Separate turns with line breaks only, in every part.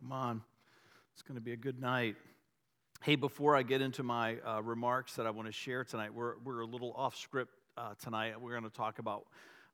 Come on. It's going to be a good night. Hey, before I get into my uh, remarks that I want to share tonight, we're, we're a little off script uh, tonight. We're going to talk about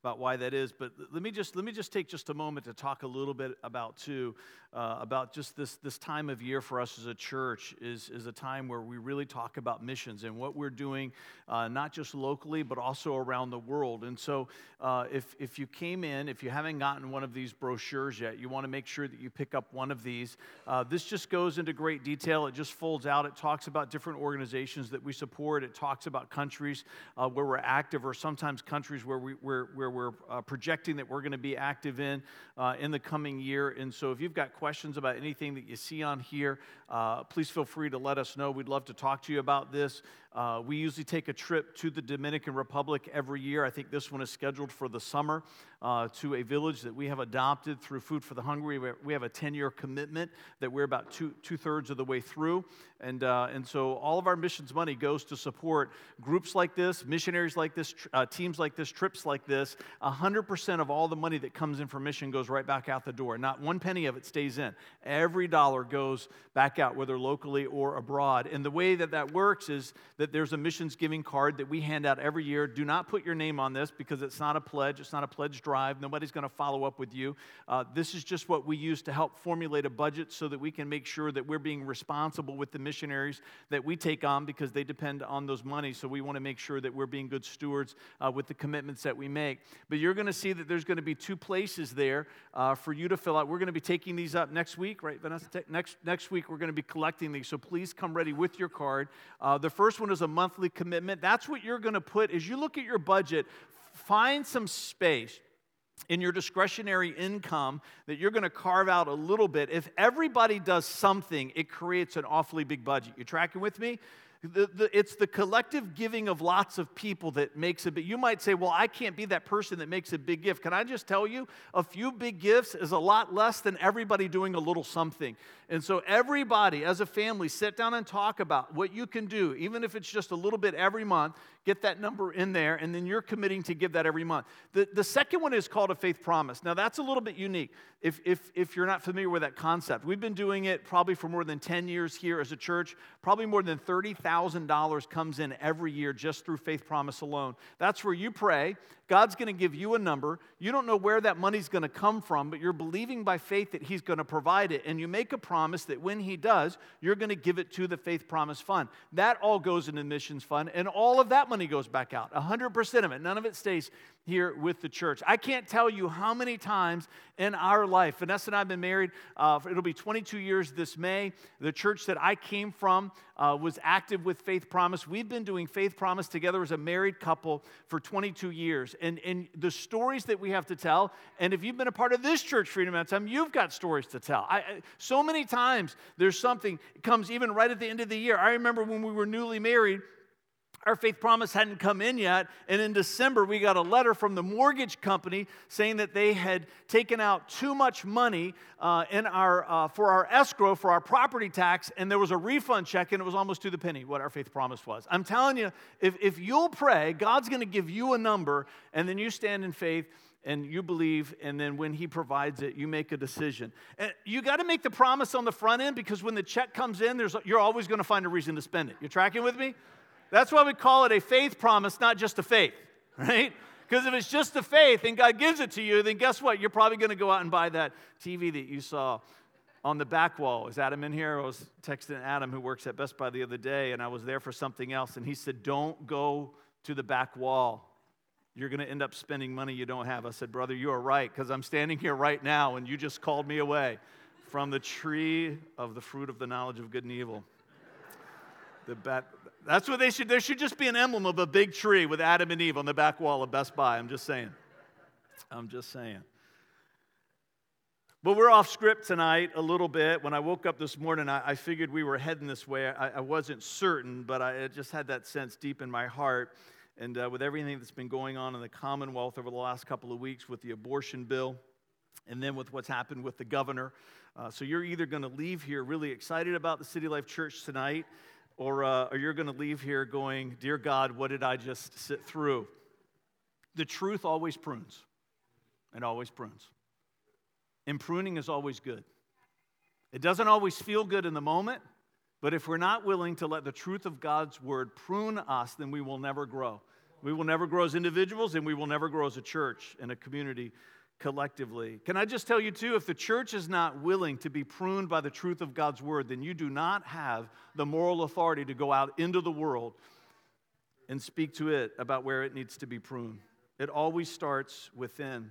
about why that is. But let me just let me just take just a moment to talk a little bit about too uh, about just this this time of year for us as a church is is a time where we really talk about missions and what we're doing, uh, not just locally but also around the world. And so, uh, if if you came in, if you haven't gotten one of these brochures yet, you want to make sure that you pick up one of these. Uh, this just goes into great detail. It just folds out. It talks about different organizations that we support. It talks about countries uh, where we're active, or sometimes countries where we where, where we're uh, projecting that we're going to be active in uh, in the coming year. And so, if you've got questions about anything that you see on here, uh, please feel free to let us know. We'd love to talk to you about this. Uh, we usually take a trip to the Dominican Republic every year. I think this one is scheduled for the summer uh, to a village that we have adopted through Food for the Hungry. We have a 10 year commitment that we're about two, thirds of the way through. And, uh, and so all of our missions money goes to support groups like this, missionaries like this, uh, teams like this, trips like this. 100% of all the money that comes in for mission goes right back out the door. Not one penny of it stays in. Every dollar goes back out, whether locally or abroad. And the way that that works is that that there's a missions giving card that we hand out every year. Do not put your name on this because it's not a pledge, it's not a pledge drive. Nobody's going to follow up with you. Uh, this is just what we use to help formulate a budget so that we can make sure that we're being responsible with the missionaries that we take on because they depend on those money. So we want to make sure that we're being good stewards uh, with the commitments that we make. But you're going to see that there's going to be two places there uh, for you to fill out. We're going to be taking these up next week, right, Vanessa? Next, next week, we're going to be collecting these. So please come ready with your card. Uh, the first one is a monthly commitment. That's what you're going to put as you look at your budget. Find some space in your discretionary income that you're going to carve out a little bit. If everybody does something, it creates an awfully big budget. You tracking with me? The, the, it's the collective giving of lots of people that makes a big. You might say, "Well, I can't be that person that makes a big gift." Can I just tell you, a few big gifts is a lot less than everybody doing a little something. And so, everybody, as a family, sit down and talk about what you can do, even if it's just a little bit every month. Get that number in there, and then you're committing to give that every month. The, the second one is called a faith promise. Now, that's a little bit unique if, if, if you're not familiar with that concept. We've been doing it probably for more than 10 years here as a church. Probably more than $30,000 comes in every year just through faith promise alone. That's where you pray God's going to give you a number. You don't know where that money's going to come from, but you're believing by faith that He's going to provide it. And you make a promise that when He does, you're going to give it to the Faith Promise Fund. That all goes into the missions fund, and all of that money goes back out 100% of it. None of it stays here with the church. I can't tell you how many times in our life, Vanessa and I have been married, uh, it'll be 22 years this May. The church that I came from uh, was active with Faith Promise. We've been doing Faith Promise together as a married couple for 22 years. And, and the stories that we have to tell, and if you've been a part of this church for Freedom of Time, you've got stories to tell. I, so many times there's something comes even right at the end of the year. I remember when we were newly married, our faith promise hadn't come in yet. And in December, we got a letter from the mortgage company saying that they had taken out too much money uh, in our, uh, for our escrow, for our property tax, and there was a refund check, and it was almost to the penny what our faith promise was. I'm telling you, if, if you'll pray, God's going to give you a number, and then you stand in faith and you believe, and then when He provides it, you make a decision. And you got to make the promise on the front end because when the check comes in, there's, you're always going to find a reason to spend it. You are tracking with me? That's why we call it a faith promise, not just a faith, right? Because if it's just a faith and God gives it to you, then guess what? You're probably going to go out and buy that TV that you saw on the back wall. Is Adam in here? I was texting Adam, who works at Best Buy the other day, and I was there for something else, and he said, Don't go to the back wall. You're going to end up spending money you don't have. I said, Brother, you are right, because I'm standing here right now, and you just called me away from the tree of the fruit of the knowledge of good and evil. The back, that's what they should, there should just be an emblem of a big tree with Adam and Eve on the back wall of Best Buy. I'm just saying. I'm just saying. But we're off script tonight a little bit. When I woke up this morning, I, I figured we were heading this way. I, I wasn't certain, but I just had that sense deep in my heart. And uh, with everything that's been going on in the Commonwealth over the last couple of weeks with the abortion bill, and then with what's happened with the governor. Uh, so you're either going to leave here really excited about the City Life Church tonight, or, uh, or you're going to leave here going, Dear God, what did I just sit through? The truth always prunes, and always prunes. And pruning is always good. It doesn't always feel good in the moment, but if we're not willing to let the truth of God's word prune us, then we will never grow. We will never grow as individuals, and we will never grow as a church and a community collectively. Can I just tell you, too, if the church is not willing to be pruned by the truth of God's word, then you do not have the moral authority to go out into the world and speak to it about where it needs to be pruned. It always starts within.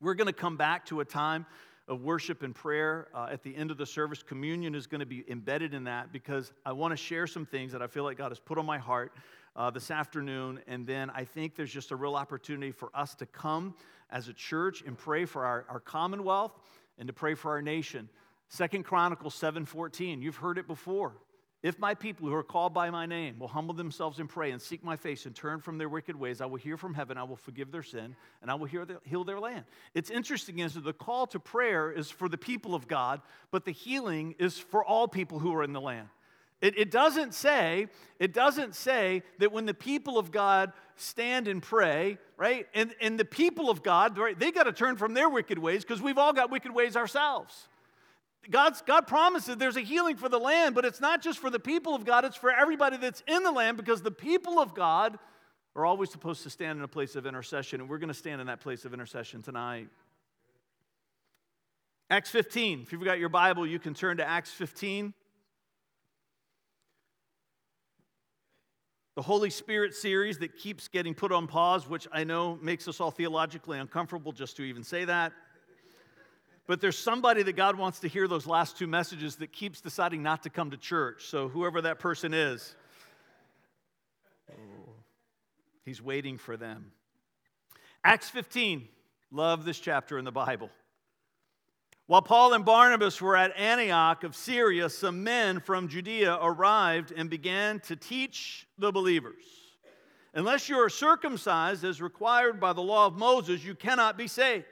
We're going to come back to a time of worship and prayer uh, at the end of the service. Communion is going to be embedded in that because I want to share some things that I feel like God has put on my heart uh, this afternoon. And then I think there's just a real opportunity for us to come as a church and pray for our, our commonwealth and to pray for our nation. Second Chronicles 7:14. You've heard it before. If my people who are called by my name will humble themselves and pray and seek my face and turn from their wicked ways, I will hear from heaven, I will forgive their sin, and I will heal their land. It's interesting is that the call to prayer is for the people of God, but the healing is for all people who are in the land. It, it, doesn't say, it doesn't say that when the people of God stand and pray, right? And, and the people of God, right, they got to turn from their wicked ways because we've all got wicked ways ourselves. God's, God promises there's a healing for the land, but it's not just for the people of God, it's for everybody that's in the land because the people of God are always supposed to stand in a place of intercession, and we're going to stand in that place of intercession tonight. Acts 15. If you've got your Bible, you can turn to Acts 15. The Holy Spirit series that keeps getting put on pause, which I know makes us all theologically uncomfortable just to even say that. But there's somebody that God wants to hear those last two messages that keeps deciding not to come to church. So, whoever that person is, oh, he's waiting for them. Acts 15, love this chapter in the Bible. While Paul and Barnabas were at Antioch of Syria, some men from Judea arrived and began to teach the believers. Unless you are circumcised as required by the law of Moses, you cannot be saved.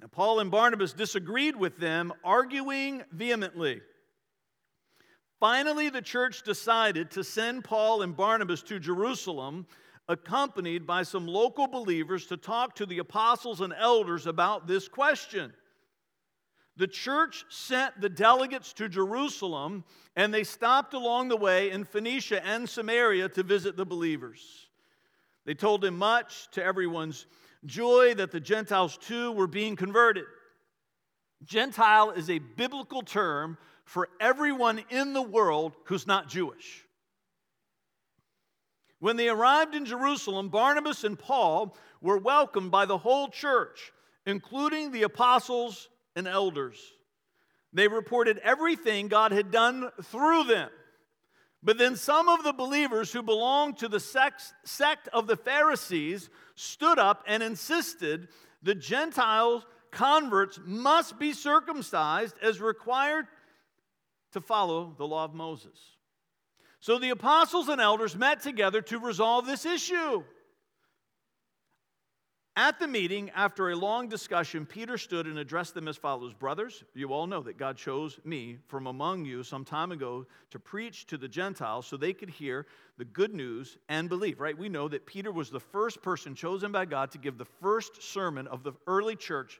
Now, Paul and Barnabas disagreed with them, arguing vehemently. Finally, the church decided to send Paul and Barnabas to Jerusalem, accompanied by some local believers, to talk to the apostles and elders about this question. The church sent the delegates to Jerusalem, and they stopped along the way in Phoenicia and Samaria to visit the believers. They told them much to everyone's joy that the Gentiles too were being converted. Gentile is a biblical term for everyone in the world who's not Jewish. When they arrived in Jerusalem, Barnabas and Paul were welcomed by the whole church, including the apostles and elders. They reported everything God had done through them. But then some of the believers who belonged to the sect of the Pharisees stood up and insisted the Gentile converts must be circumcised as required to follow the law of Moses. So the apostles and elders met together to resolve this issue. At the meeting, after a long discussion, Peter stood and addressed them as follows Brothers, you all know that God chose me from among you some time ago to preach to the Gentiles so they could hear the good news and believe, right? We know that Peter was the first person chosen by God to give the first sermon of the early church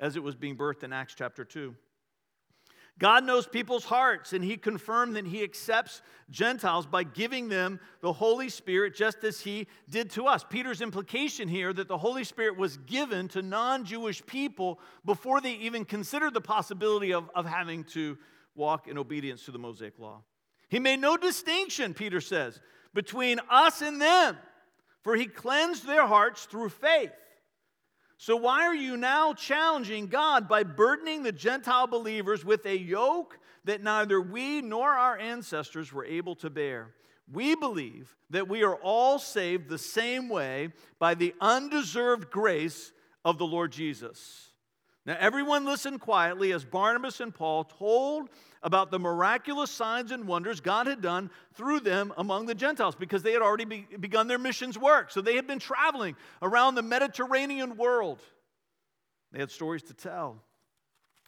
as it was being birthed in Acts chapter 2. God knows people's hearts, and He confirmed that He accepts Gentiles by giving them the Holy Spirit just as He did to us. Peter's implication here that the Holy Spirit was given to non Jewish people before they even considered the possibility of, of having to walk in obedience to the Mosaic Law. He made no distinction, Peter says, between us and them, for He cleansed their hearts through faith. So, why are you now challenging God by burdening the Gentile believers with a yoke that neither we nor our ancestors were able to bear? We believe that we are all saved the same way by the undeserved grace of the Lord Jesus. Now, everyone listened quietly as Barnabas and Paul told about the miraculous signs and wonders God had done through them among the Gentiles because they had already be- begun their missions work. So they had been traveling around the Mediterranean world. They had stories to tell.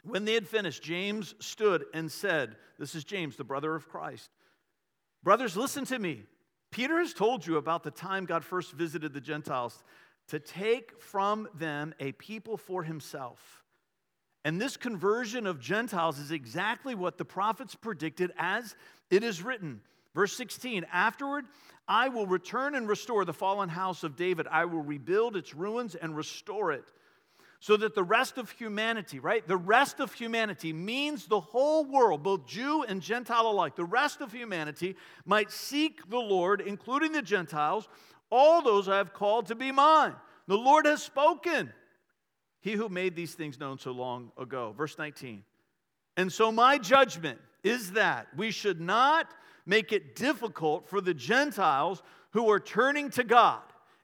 When they had finished, James stood and said, This is James, the brother of Christ. Brothers, listen to me. Peter has told you about the time God first visited the Gentiles to take from them a people for himself And this conversion of Gentiles is exactly what the prophets predicted as it is written. Verse 16 Afterward, I will return and restore the fallen house of David. I will rebuild its ruins and restore it. So that the rest of humanity, right? The rest of humanity means the whole world, both Jew and Gentile alike, the rest of humanity might seek the Lord, including the Gentiles, all those I have called to be mine. The Lord has spoken. He who made these things known so long ago. Verse 19. And so my judgment is that we should not make it difficult for the Gentiles who are turning to God.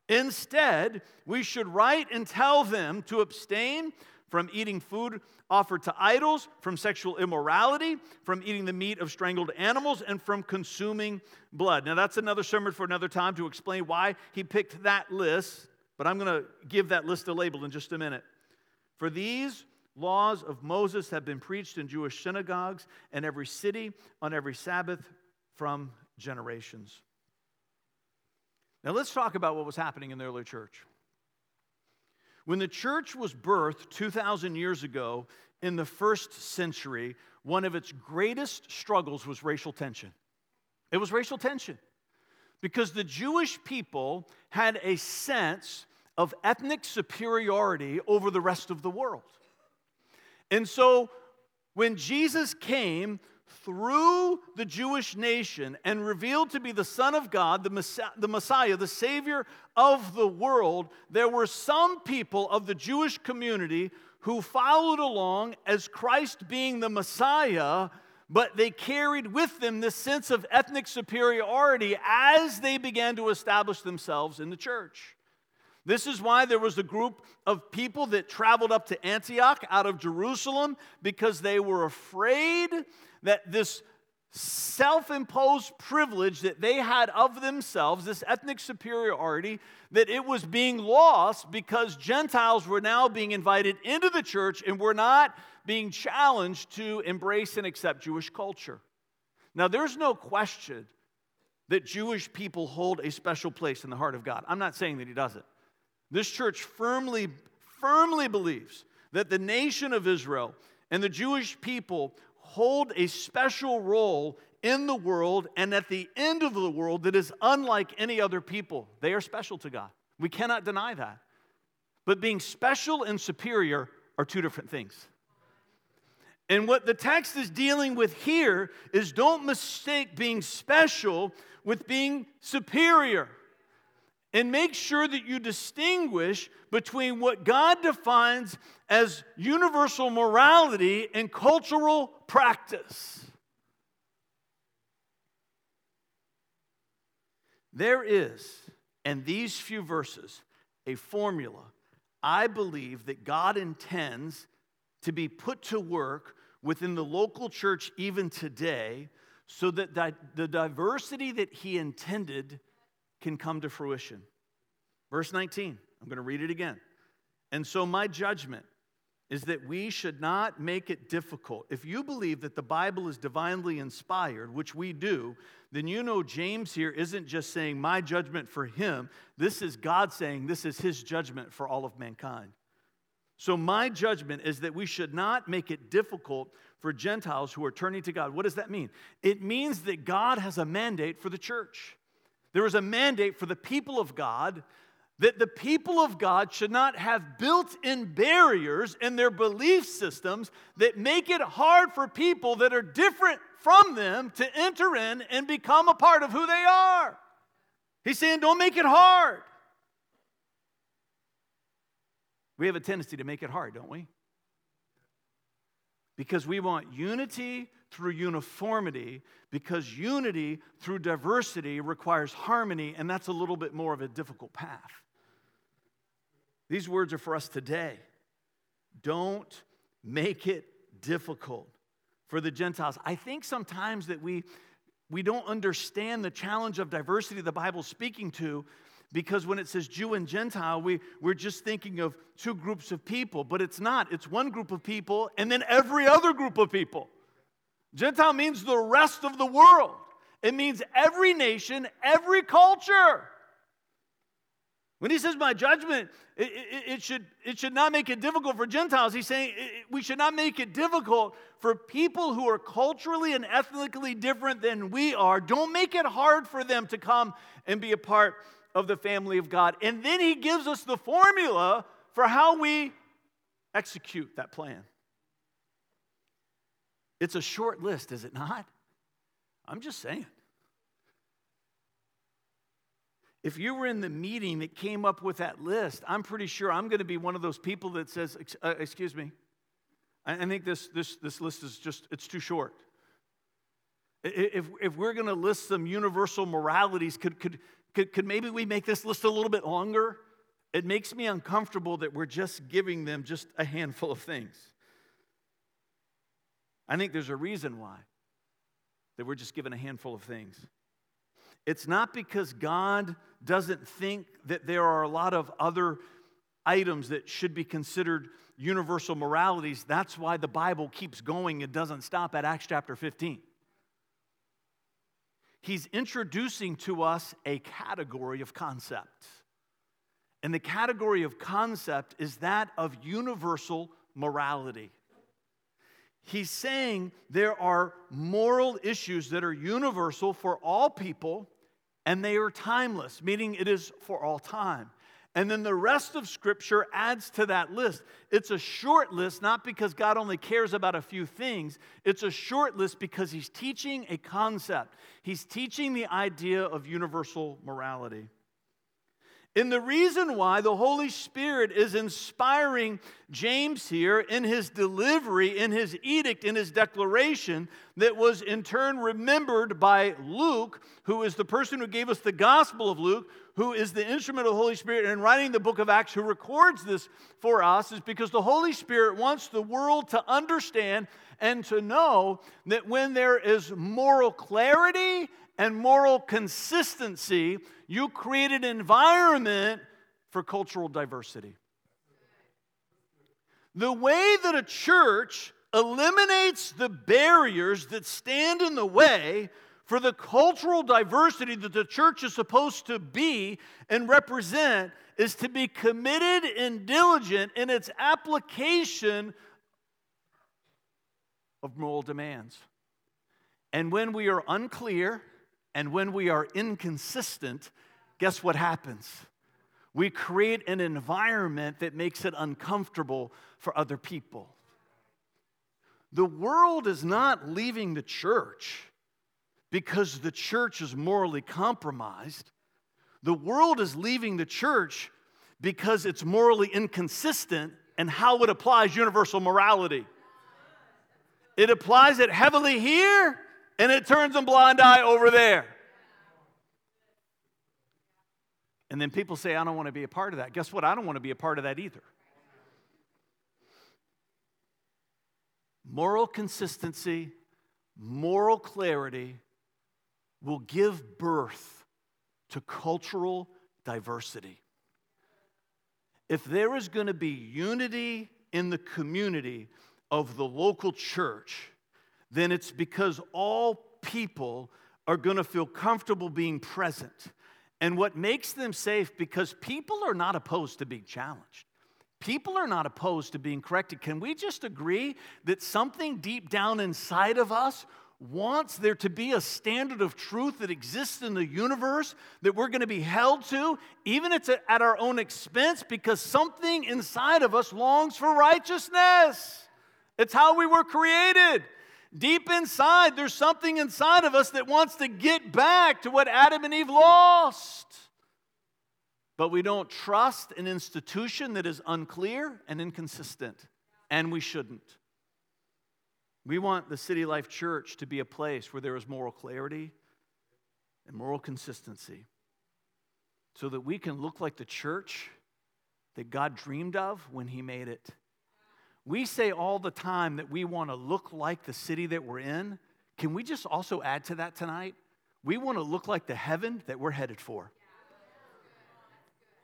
Instead, we should write and tell them to abstain from eating food offered to idols, from sexual immorality, from eating the meat of strangled animals, and from consuming blood. Now, that's another sermon for another time to explain why he picked that list, but I'm going to give that list a label in just a minute. For these laws of Moses have been preached in Jewish synagogues and every city on every Sabbath from generations. Now, let's talk about what was happening in the early church. When the church was birthed 2,000 years ago in the first century, one of its greatest struggles was racial tension. It was racial tension because the Jewish people had a sense of ethnic superiority over the rest of the world. And so when Jesus came, through the Jewish nation and revealed to be the Son of God, the Messiah, the Messiah, the Savior of the world, there were some people of the Jewish community who followed along as Christ being the Messiah, but they carried with them this sense of ethnic superiority as they began to establish themselves in the church. This is why there was a group of people that traveled up to Antioch out of Jerusalem because they were afraid that this self imposed privilege that they had of themselves, this ethnic superiority, that it was being lost because Gentiles were now being invited into the church and were not being challenged to embrace and accept Jewish culture. Now, there's no question that Jewish people hold a special place in the heart of God. I'm not saying that He doesn't. This church firmly, firmly believes that the nation of Israel and the Jewish people hold a special role in the world and at the end of the world that is unlike any other people. They are special to God. We cannot deny that. But being special and superior are two different things. And what the text is dealing with here is don't mistake being special with being superior. And make sure that you distinguish between what God defines as universal morality and cultural practice. There is, in these few verses, a formula I believe that God intends to be put to work within the local church even today so that the diversity that He intended can come to fruition. Verse 19, I'm going to read it again. And so, my judgment is that we should not make it difficult. If you believe that the Bible is divinely inspired, which we do, then you know James here isn't just saying my judgment for him. This is God saying this is his judgment for all of mankind. So, my judgment is that we should not make it difficult for Gentiles who are turning to God. What does that mean? It means that God has a mandate for the church. There is a mandate for the people of God that the people of God should not have built in barriers in their belief systems that make it hard for people that are different from them to enter in and become a part of who they are. He's saying, don't make it hard. We have a tendency to make it hard, don't we? Because we want unity through uniformity, because unity through diversity requires harmony, and that's a little bit more of a difficult path. These words are for us today. Don't make it difficult for the Gentiles. I think sometimes that we, we don't understand the challenge of diversity the Bible's speaking to because when it says Jew and Gentile, we, we're just thinking of two groups of people, but it's not. It's one group of people and then every other group of people. Gentile means the rest of the world, it means every nation, every culture. When he says my judgment, it, it, it, should, it should not make it difficult for Gentiles. He's saying it, we should not make it difficult for people who are culturally and ethnically different than we are. Don't make it hard for them to come and be a part of the family of God. And then he gives us the formula for how we execute that plan. It's a short list, is it not? I'm just saying. If you were in the meeting that came up with that list, I'm pretty sure I'm going to be one of those people that says, uh, Excuse me, I think this, this, this list is just, it's too short. If, if we're going to list some universal moralities, could, could, could, could maybe we make this list a little bit longer? It makes me uncomfortable that we're just giving them just a handful of things. I think there's a reason why that we're just given a handful of things. It's not because God doesn't think that there are a lot of other items that should be considered universal moralities. That's why the Bible keeps going, it doesn't stop at Acts chapter 15. He's introducing to us a category of concept. And the category of concept is that of universal morality. He's saying there are moral issues that are universal for all people and they are timeless, meaning it is for all time. And then the rest of Scripture adds to that list. It's a short list, not because God only cares about a few things. It's a short list because He's teaching a concept, He's teaching the idea of universal morality. And the reason why the Holy Spirit is inspiring James here in his delivery, in his edict, in his declaration, that was in turn remembered by Luke, who is the person who gave us the Gospel of Luke, who is the instrument of the Holy Spirit in writing the book of Acts, who records this for us, is because the Holy Spirit wants the world to understand and to know that when there is moral clarity and moral consistency, you create an environment for cultural diversity. The way that a church eliminates the barriers that stand in the way for the cultural diversity that the church is supposed to be and represent is to be committed and diligent in its application of moral demands. And when we are unclear, and when we are inconsistent, guess what happens? We create an environment that makes it uncomfortable for other people. The world is not leaving the church because the church is morally compromised. The world is leaving the church because it's morally inconsistent and how it applies universal morality. It applies it heavily here and it turns a blind eye over there. And then people say, I don't want to be a part of that. Guess what? I don't want to be a part of that either. Moral consistency, moral clarity will give birth to cultural diversity. If there is going to be unity in the community of the local church, then it's because all people are going to feel comfortable being present. And what makes them safe, because people are not opposed to being challenged. People are not opposed to being corrected. Can we just agree that something deep down inside of us wants there to be a standard of truth that exists in the universe that we're going to be held to, even if it's at our own expense, because something inside of us longs for righteousness? It's how we were created. Deep inside, there's something inside of us that wants to get back to what Adam and Eve lost. But we don't trust an institution that is unclear and inconsistent, and we shouldn't. We want the City Life Church to be a place where there is moral clarity and moral consistency so that we can look like the church that God dreamed of when He made it. We say all the time that we want to look like the city that we're in. Can we just also add to that tonight? We want to look like the heaven that we're headed for.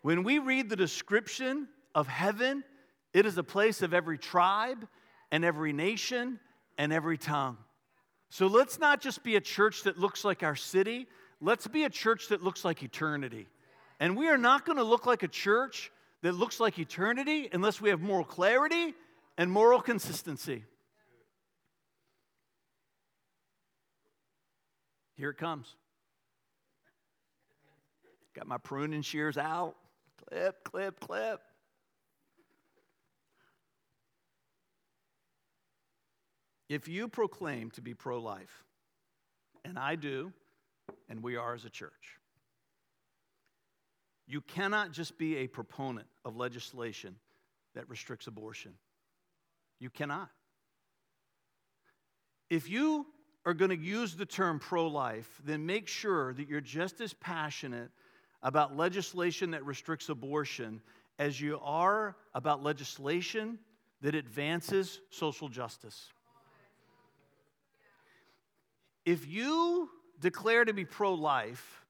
When we read the description of heaven, it is a place of every tribe and every nation and every tongue. So let's not just be a church that looks like our city, let's be a church that looks like eternity. And we are not going to look like a church that looks like eternity unless we have moral clarity and moral consistency. Here it comes. Got my pruning shears out. Clip, clip, clip. If you proclaim to be pro life, and I do, and we are as a church, you cannot just be a proponent of legislation that restricts abortion. You cannot. If you are going to use the term pro life, then make sure that you're just as passionate about legislation that restricts abortion as you are about legislation that advances social justice. If you declare to be pro life,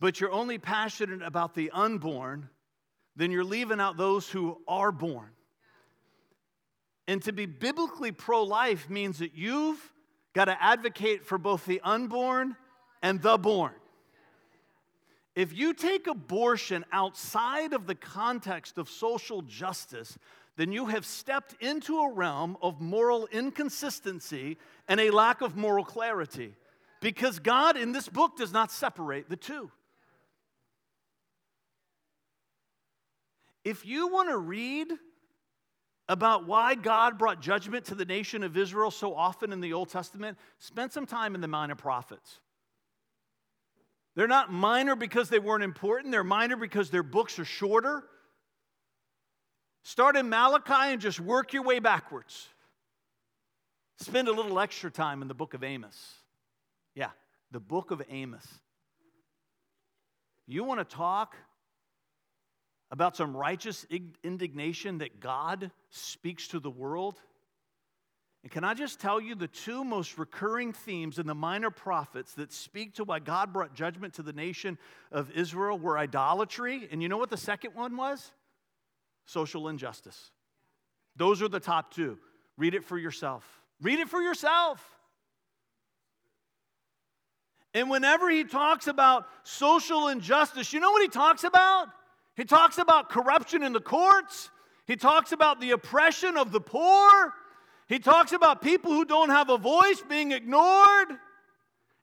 but you're only passionate about the unborn, then you're leaving out those who are born. And to be biblically pro life means that you've got to advocate for both the unborn and the born. If you take abortion outside of the context of social justice, then you have stepped into a realm of moral inconsistency and a lack of moral clarity. Because God in this book does not separate the two. If you want to read about why God brought judgment to the nation of Israel so often in the Old Testament, spend some time in the Minor Prophets. They're not minor because they weren't important, they're minor because their books are shorter. Start in Malachi and just work your way backwards. Spend a little extra time in the book of Amos. Yeah, the book of Amos. You want to talk about some righteous indignation that God speaks to the world? And can I just tell you the two most recurring themes in the minor prophets that speak to why God brought judgment to the nation of Israel were idolatry, and you know what the second one was? Social injustice. Those are the top two. Read it for yourself. Read it for yourself. And whenever he talks about social injustice, you know what he talks about? He talks about corruption in the courts. He talks about the oppression of the poor. He talks about people who don't have a voice being ignored.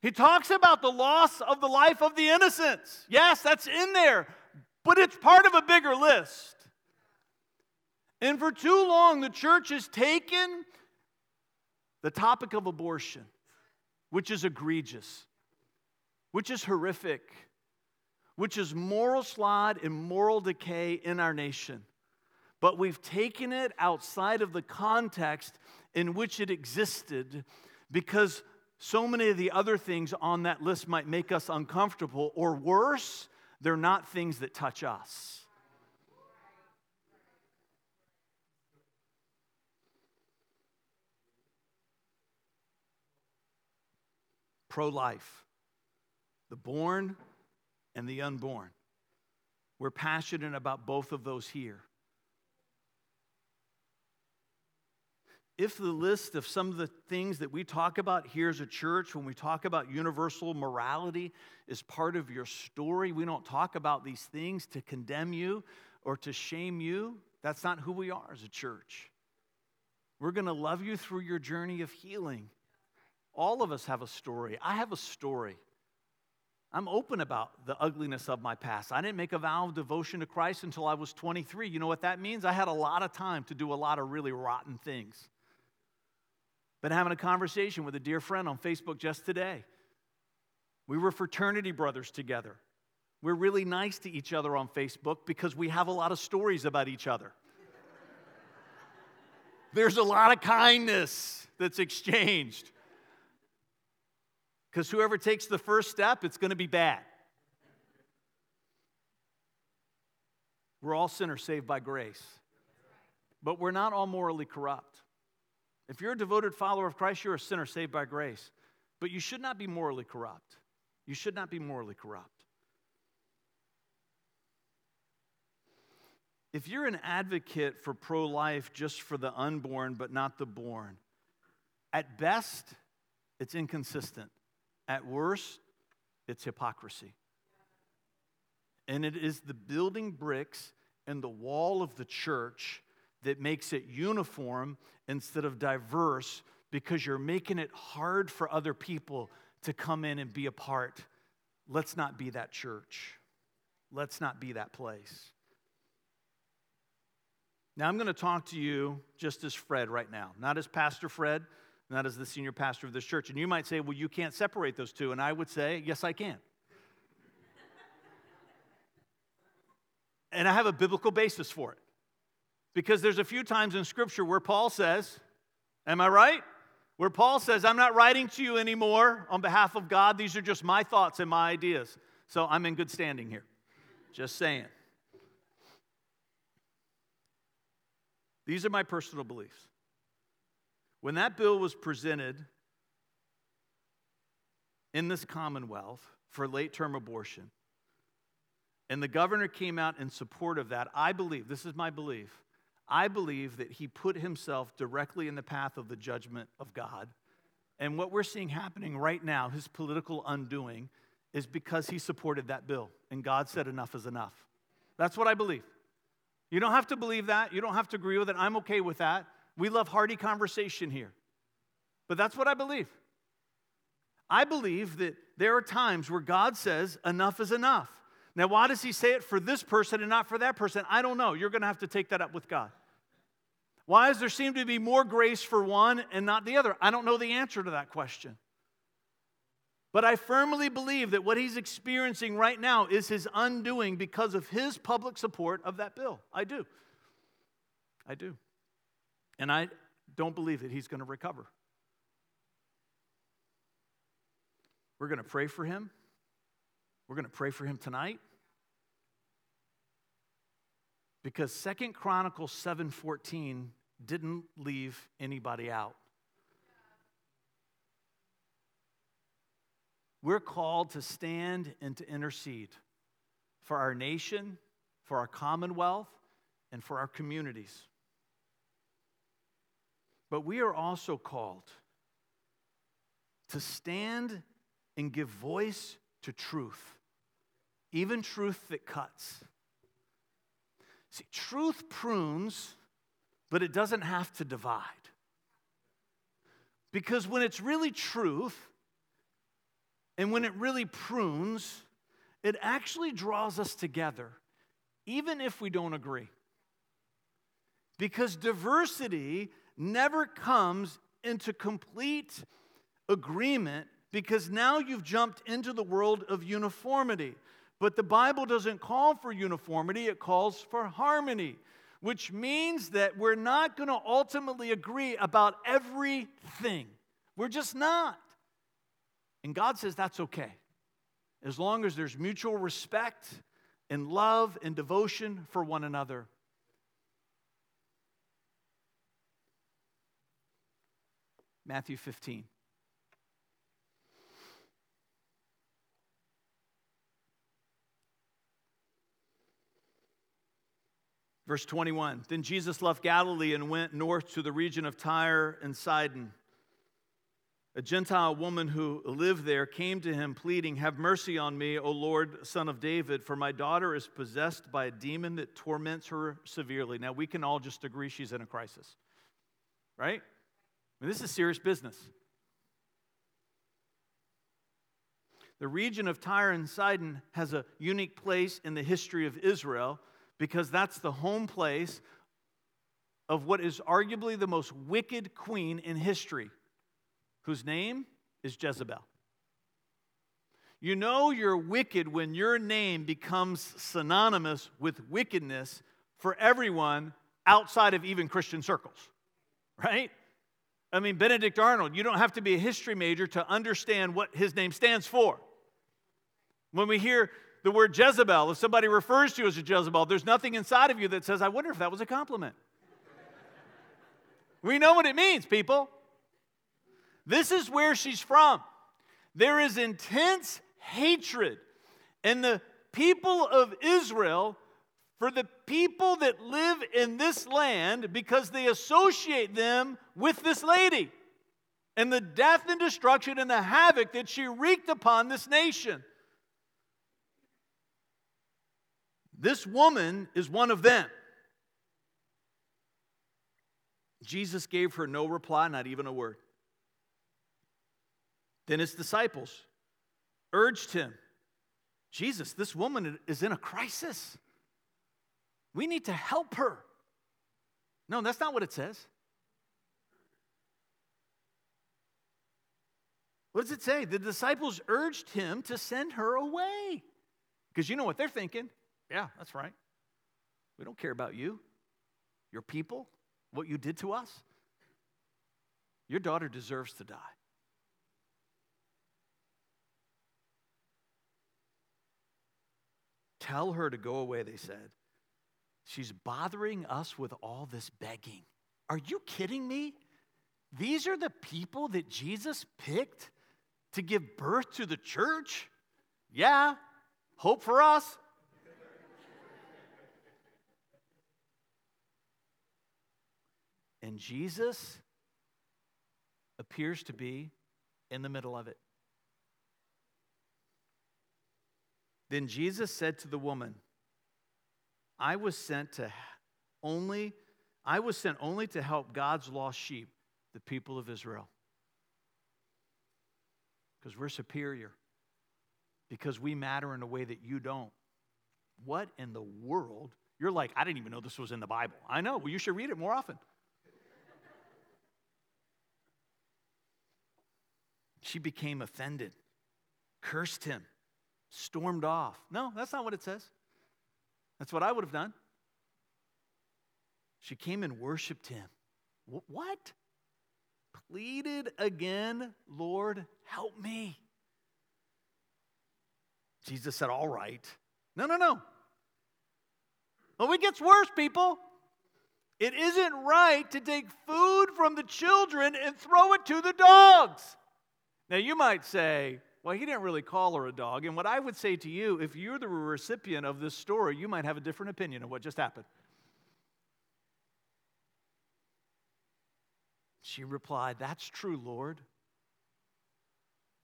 He talks about the loss of the life of the innocents. Yes, that's in there, but it's part of a bigger list. And for too long, the church has taken the topic of abortion, which is egregious, which is horrific, which is moral slide and moral decay in our nation. But we've taken it outside of the context in which it existed because so many of the other things on that list might make us uncomfortable, or worse, they're not things that touch us. Pro life, the born and the unborn. We're passionate about both of those here. If the list of some of the things that we talk about here as a church, when we talk about universal morality, is part of your story, we don't talk about these things to condemn you or to shame you. That's not who we are as a church. We're going to love you through your journey of healing. All of us have a story. I have a story. I'm open about the ugliness of my past. I didn't make a vow of devotion to Christ until I was 23. You know what that means? I had a lot of time to do a lot of really rotten things. Been having a conversation with a dear friend on Facebook just today. We were fraternity brothers together. We're really nice to each other on Facebook because we have a lot of stories about each other. There's a lot of kindness that's exchanged. Because whoever takes the first step, it's going to be bad. We're all sinners saved by grace. But we're not all morally corrupt. If you're a devoted follower of Christ, you're a sinner saved by grace. But you should not be morally corrupt. You should not be morally corrupt. If you're an advocate for pro life just for the unborn but not the born, at best, it's inconsistent. At worst, it's hypocrisy. And it is the building bricks and the wall of the church that makes it uniform instead of diverse because you're making it hard for other people to come in and be a part. Let's not be that church. Let's not be that place. Now, I'm going to talk to you just as Fred right now, not as Pastor Fred, not as the senior pastor of this church. And you might say, well, you can't separate those two. And I would say, yes, I can. and I have a biblical basis for it. Because there's a few times in Scripture where Paul says, Am I right? Where Paul says, I'm not writing to you anymore on behalf of God. These are just my thoughts and my ideas. So I'm in good standing here. Just saying. These are my personal beliefs. When that bill was presented in this Commonwealth for late term abortion, and the governor came out in support of that, I believe, this is my belief, I believe that he put himself directly in the path of the judgment of God. And what we're seeing happening right now, his political undoing, is because he supported that bill. And God said, enough is enough. That's what I believe. You don't have to believe that. You don't have to agree with it. I'm okay with that. We love hearty conversation here. But that's what I believe. I believe that there are times where God says, enough is enough. Now, why does he say it for this person and not for that person? I don't know. You're going to have to take that up with God. Why does there seem to be more grace for one and not the other? I don't know the answer to that question. But I firmly believe that what he's experiencing right now is his undoing because of his public support of that bill. I do. I do. And I don't believe that he's going to recover. We're going to pray for him. We're going to pray for him tonight. Because Second Chronicles 7:14 didn't leave anybody out. We're called to stand and to intercede for our nation, for our commonwealth, and for our communities. But we are also called to stand and give voice to truth, even truth that cuts. See, truth prunes, but it doesn't have to divide. Because when it's really truth, and when it really prunes, it actually draws us together, even if we don't agree. Because diversity never comes into complete agreement because now you've jumped into the world of uniformity. But the Bible doesn't call for uniformity, it calls for harmony, which means that we're not going to ultimately agree about everything. We're just not. And God says that's okay. As long as there's mutual respect and love and devotion for one another. Matthew 15. Verse 21 Then Jesus left Galilee and went north to the region of Tyre and Sidon. A Gentile woman who lived there came to him, pleading, Have mercy on me, O Lord, son of David, for my daughter is possessed by a demon that torments her severely. Now, we can all just agree she's in a crisis, right? I mean, this is serious business. The region of Tyre and Sidon has a unique place in the history of Israel because that's the home place of what is arguably the most wicked queen in history, whose name is Jezebel. You know you're wicked when your name becomes synonymous with wickedness for everyone outside of even Christian circles, right? I mean, Benedict Arnold, you don't have to be a history major to understand what his name stands for. When we hear the word Jezebel, if somebody refers to you as a Jezebel, there's nothing inside of you that says, I wonder if that was a compliment. we know what it means, people. This is where she's from. There is intense hatred and the people of Israel for the people that live in this land because they associate them with this lady and the death and destruction and the havoc that she wreaked upon this nation. This woman is one of them. Jesus gave her no reply, not even a word. Then his disciples urged him Jesus, this woman is in a crisis. We need to help her. No, that's not what it says. What does it say? The disciples urged him to send her away. Because you know what they're thinking. Yeah, that's right. We don't care about you, your people, what you did to us. Your daughter deserves to die. Tell her to go away, they said. She's bothering us with all this begging. Are you kidding me? These are the people that Jesus picked to give birth to the church? Yeah, hope for us. and Jesus appears to be in the middle of it. Then Jesus said to the woman, I was sent to only I was sent only to help God's lost sheep, the people of Israel because we're superior, because we matter in a way that you don't. What in the world? You're like, I didn't even know this was in the Bible. I know. Well, you should read it more often. she became offended, cursed him, stormed off. No, that's not what it says. That's what I would have done. She came and worshiped him. What? pleaded again, Lord, help me. Jesus said, All right. No, no, no. Oh, it gets worse, people. It isn't right to take food from the children and throw it to the dogs. Now, you might say, well, he didn't really call her a dog. And what I would say to you, if you're the recipient of this story, you might have a different opinion of what just happened. She replied, That's true, Lord.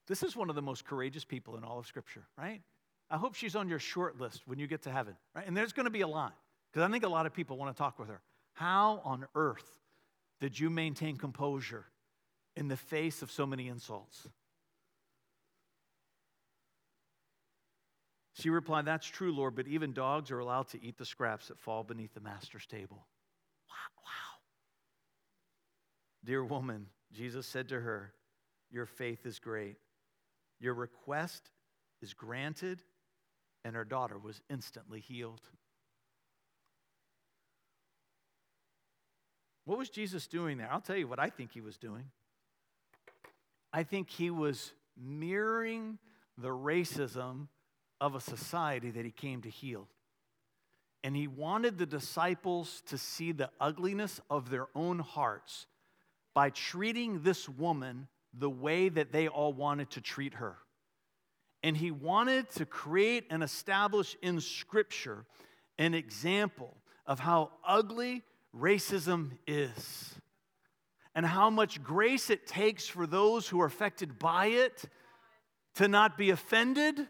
This is one of the most courageous people in all of Scripture, right? I hope she's on your short list when you get to heaven, right? And there's going to be a line, because I think a lot of people want to talk with her. How on earth did you maintain composure in the face of so many insults? She replied, That's true, Lord, but even dogs are allowed to eat the scraps that fall beneath the master's table. Wow, wow. Dear woman, Jesus said to her, Your faith is great. Your request is granted. And her daughter was instantly healed. What was Jesus doing there? I'll tell you what I think he was doing. I think he was mirroring the racism of a society that he came to heal. And he wanted the disciples to see the ugliness of their own hearts by treating this woman the way that they all wanted to treat her. And he wanted to create and establish in Scripture an example of how ugly racism is and how much grace it takes for those who are affected by it to not be offended,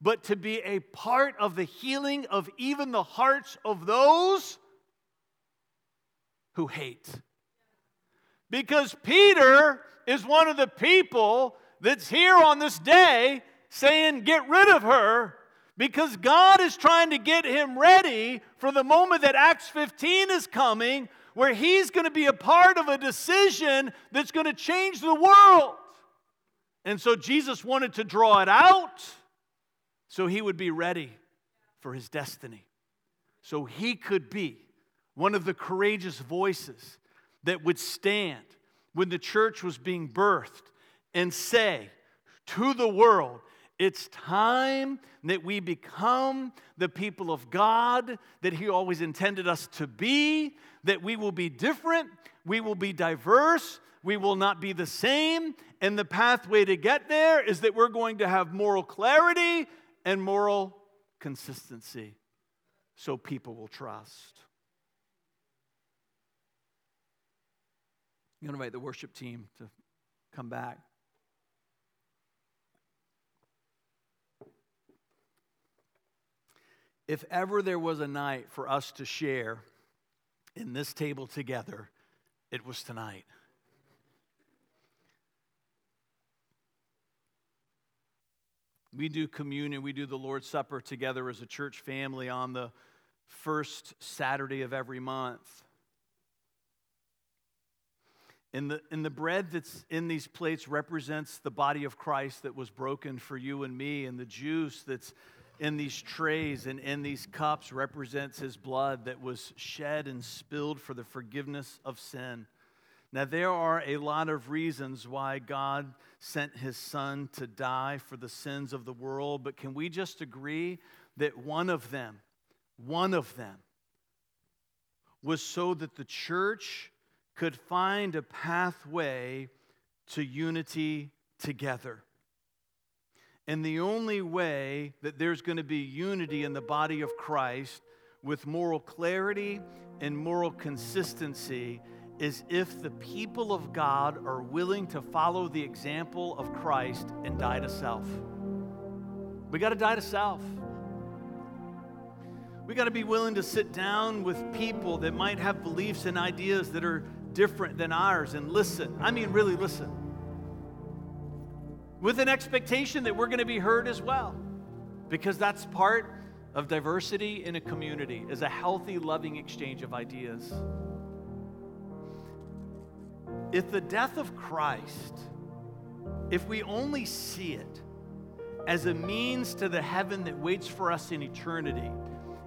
but to be a part of the healing of even the hearts of those who hate. Because Peter is one of the people that's here on this day saying, Get rid of her, because God is trying to get him ready for the moment that Acts 15 is coming, where he's going to be a part of a decision that's going to change the world. And so Jesus wanted to draw it out so he would be ready for his destiny. So he could be one of the courageous voices that would stand when the church was being birthed and say to the world, it's time that we become the people of God that He always intended us to be, that we will be different, we will be diverse, we will not be the same. And the pathway to get there is that we're going to have moral clarity and moral consistency so people will trust. I'm invite the worship team to come back. if ever there was a night for us to share in this table together, it was tonight. We do communion, we do the Lord's Supper together as a church family on the first Saturday of every month. And the, and the bread that's in these plates represents the body of Christ that was broken for you and me, and the juice that's in these trays and in these cups represents his blood that was shed and spilled for the forgiveness of sin. Now, there are a lot of reasons why God sent his son to die for the sins of the world, but can we just agree that one of them, one of them, was so that the church could find a pathway to unity together? And the only way that there's going to be unity in the body of Christ with moral clarity and moral consistency is if the people of God are willing to follow the example of Christ and die to self. We got to die to self. We got to be willing to sit down with people that might have beliefs and ideas that are different than ours and listen. I mean, really listen with an expectation that we're going to be heard as well. Because that's part of diversity in a community is a healthy, loving exchange of ideas. If the death of Christ, if we only see it as a means to the heaven that waits for us in eternity,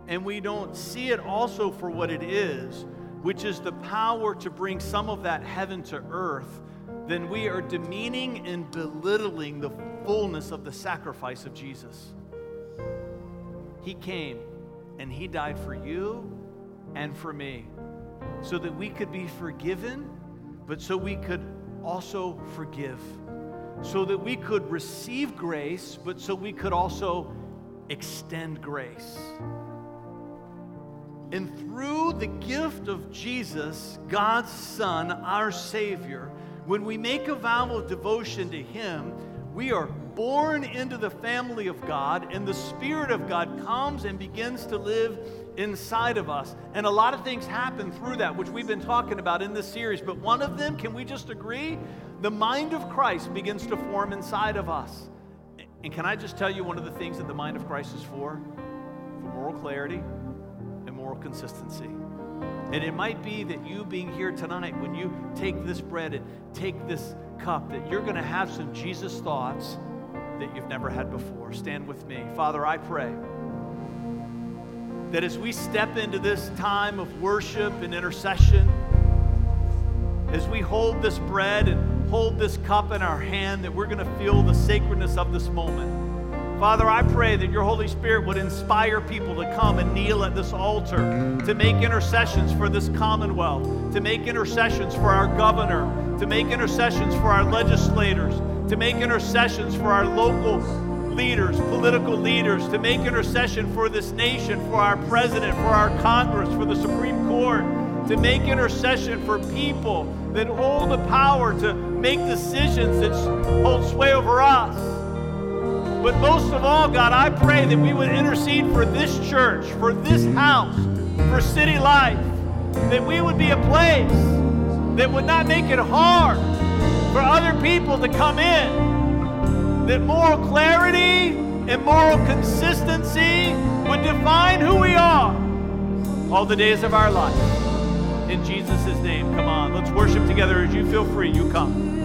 and we don't see it also for what it is, which is the power to bring some of that heaven to earth, then we are demeaning and belittling the fullness of the sacrifice of Jesus. He came and He died for you and for me so that we could be forgiven, but so we could also forgive. So that we could receive grace, but so we could also extend grace. And through the gift of Jesus, God's Son, our Savior, when we make a vow of devotion to Him, we are born into the family of God, and the Spirit of God comes and begins to live inside of us. And a lot of things happen through that, which we've been talking about in this series. But one of them, can we just agree? The mind of Christ begins to form inside of us. And can I just tell you one of the things that the mind of Christ is for? For moral clarity and moral consistency. And it might be that you being here tonight, when you take this bread and take this cup, that you're going to have some Jesus thoughts that you've never had before. Stand with me. Father, I pray that as we step into this time of worship and intercession, as we hold this bread and hold this cup in our hand, that we're going to feel the sacredness of this moment. Father, I pray that your Holy Spirit would inspire people to come and kneel at this altar, to make intercessions for this commonwealth, to make intercessions for our governor, to make intercessions for our legislators, to make intercessions for our local leaders, political leaders, to make intercession for this nation, for our president, for our Congress, for the Supreme Court, to make intercession for people that hold the power to make decisions that hold sway over us. But most of all, God, I pray that we would intercede for this church, for this house, for city life, that we would be a place that would not make it hard for other people to come in, that moral clarity and moral consistency would define who we are all the days of our life. In Jesus' name, come on, let's worship together as you feel free. You come.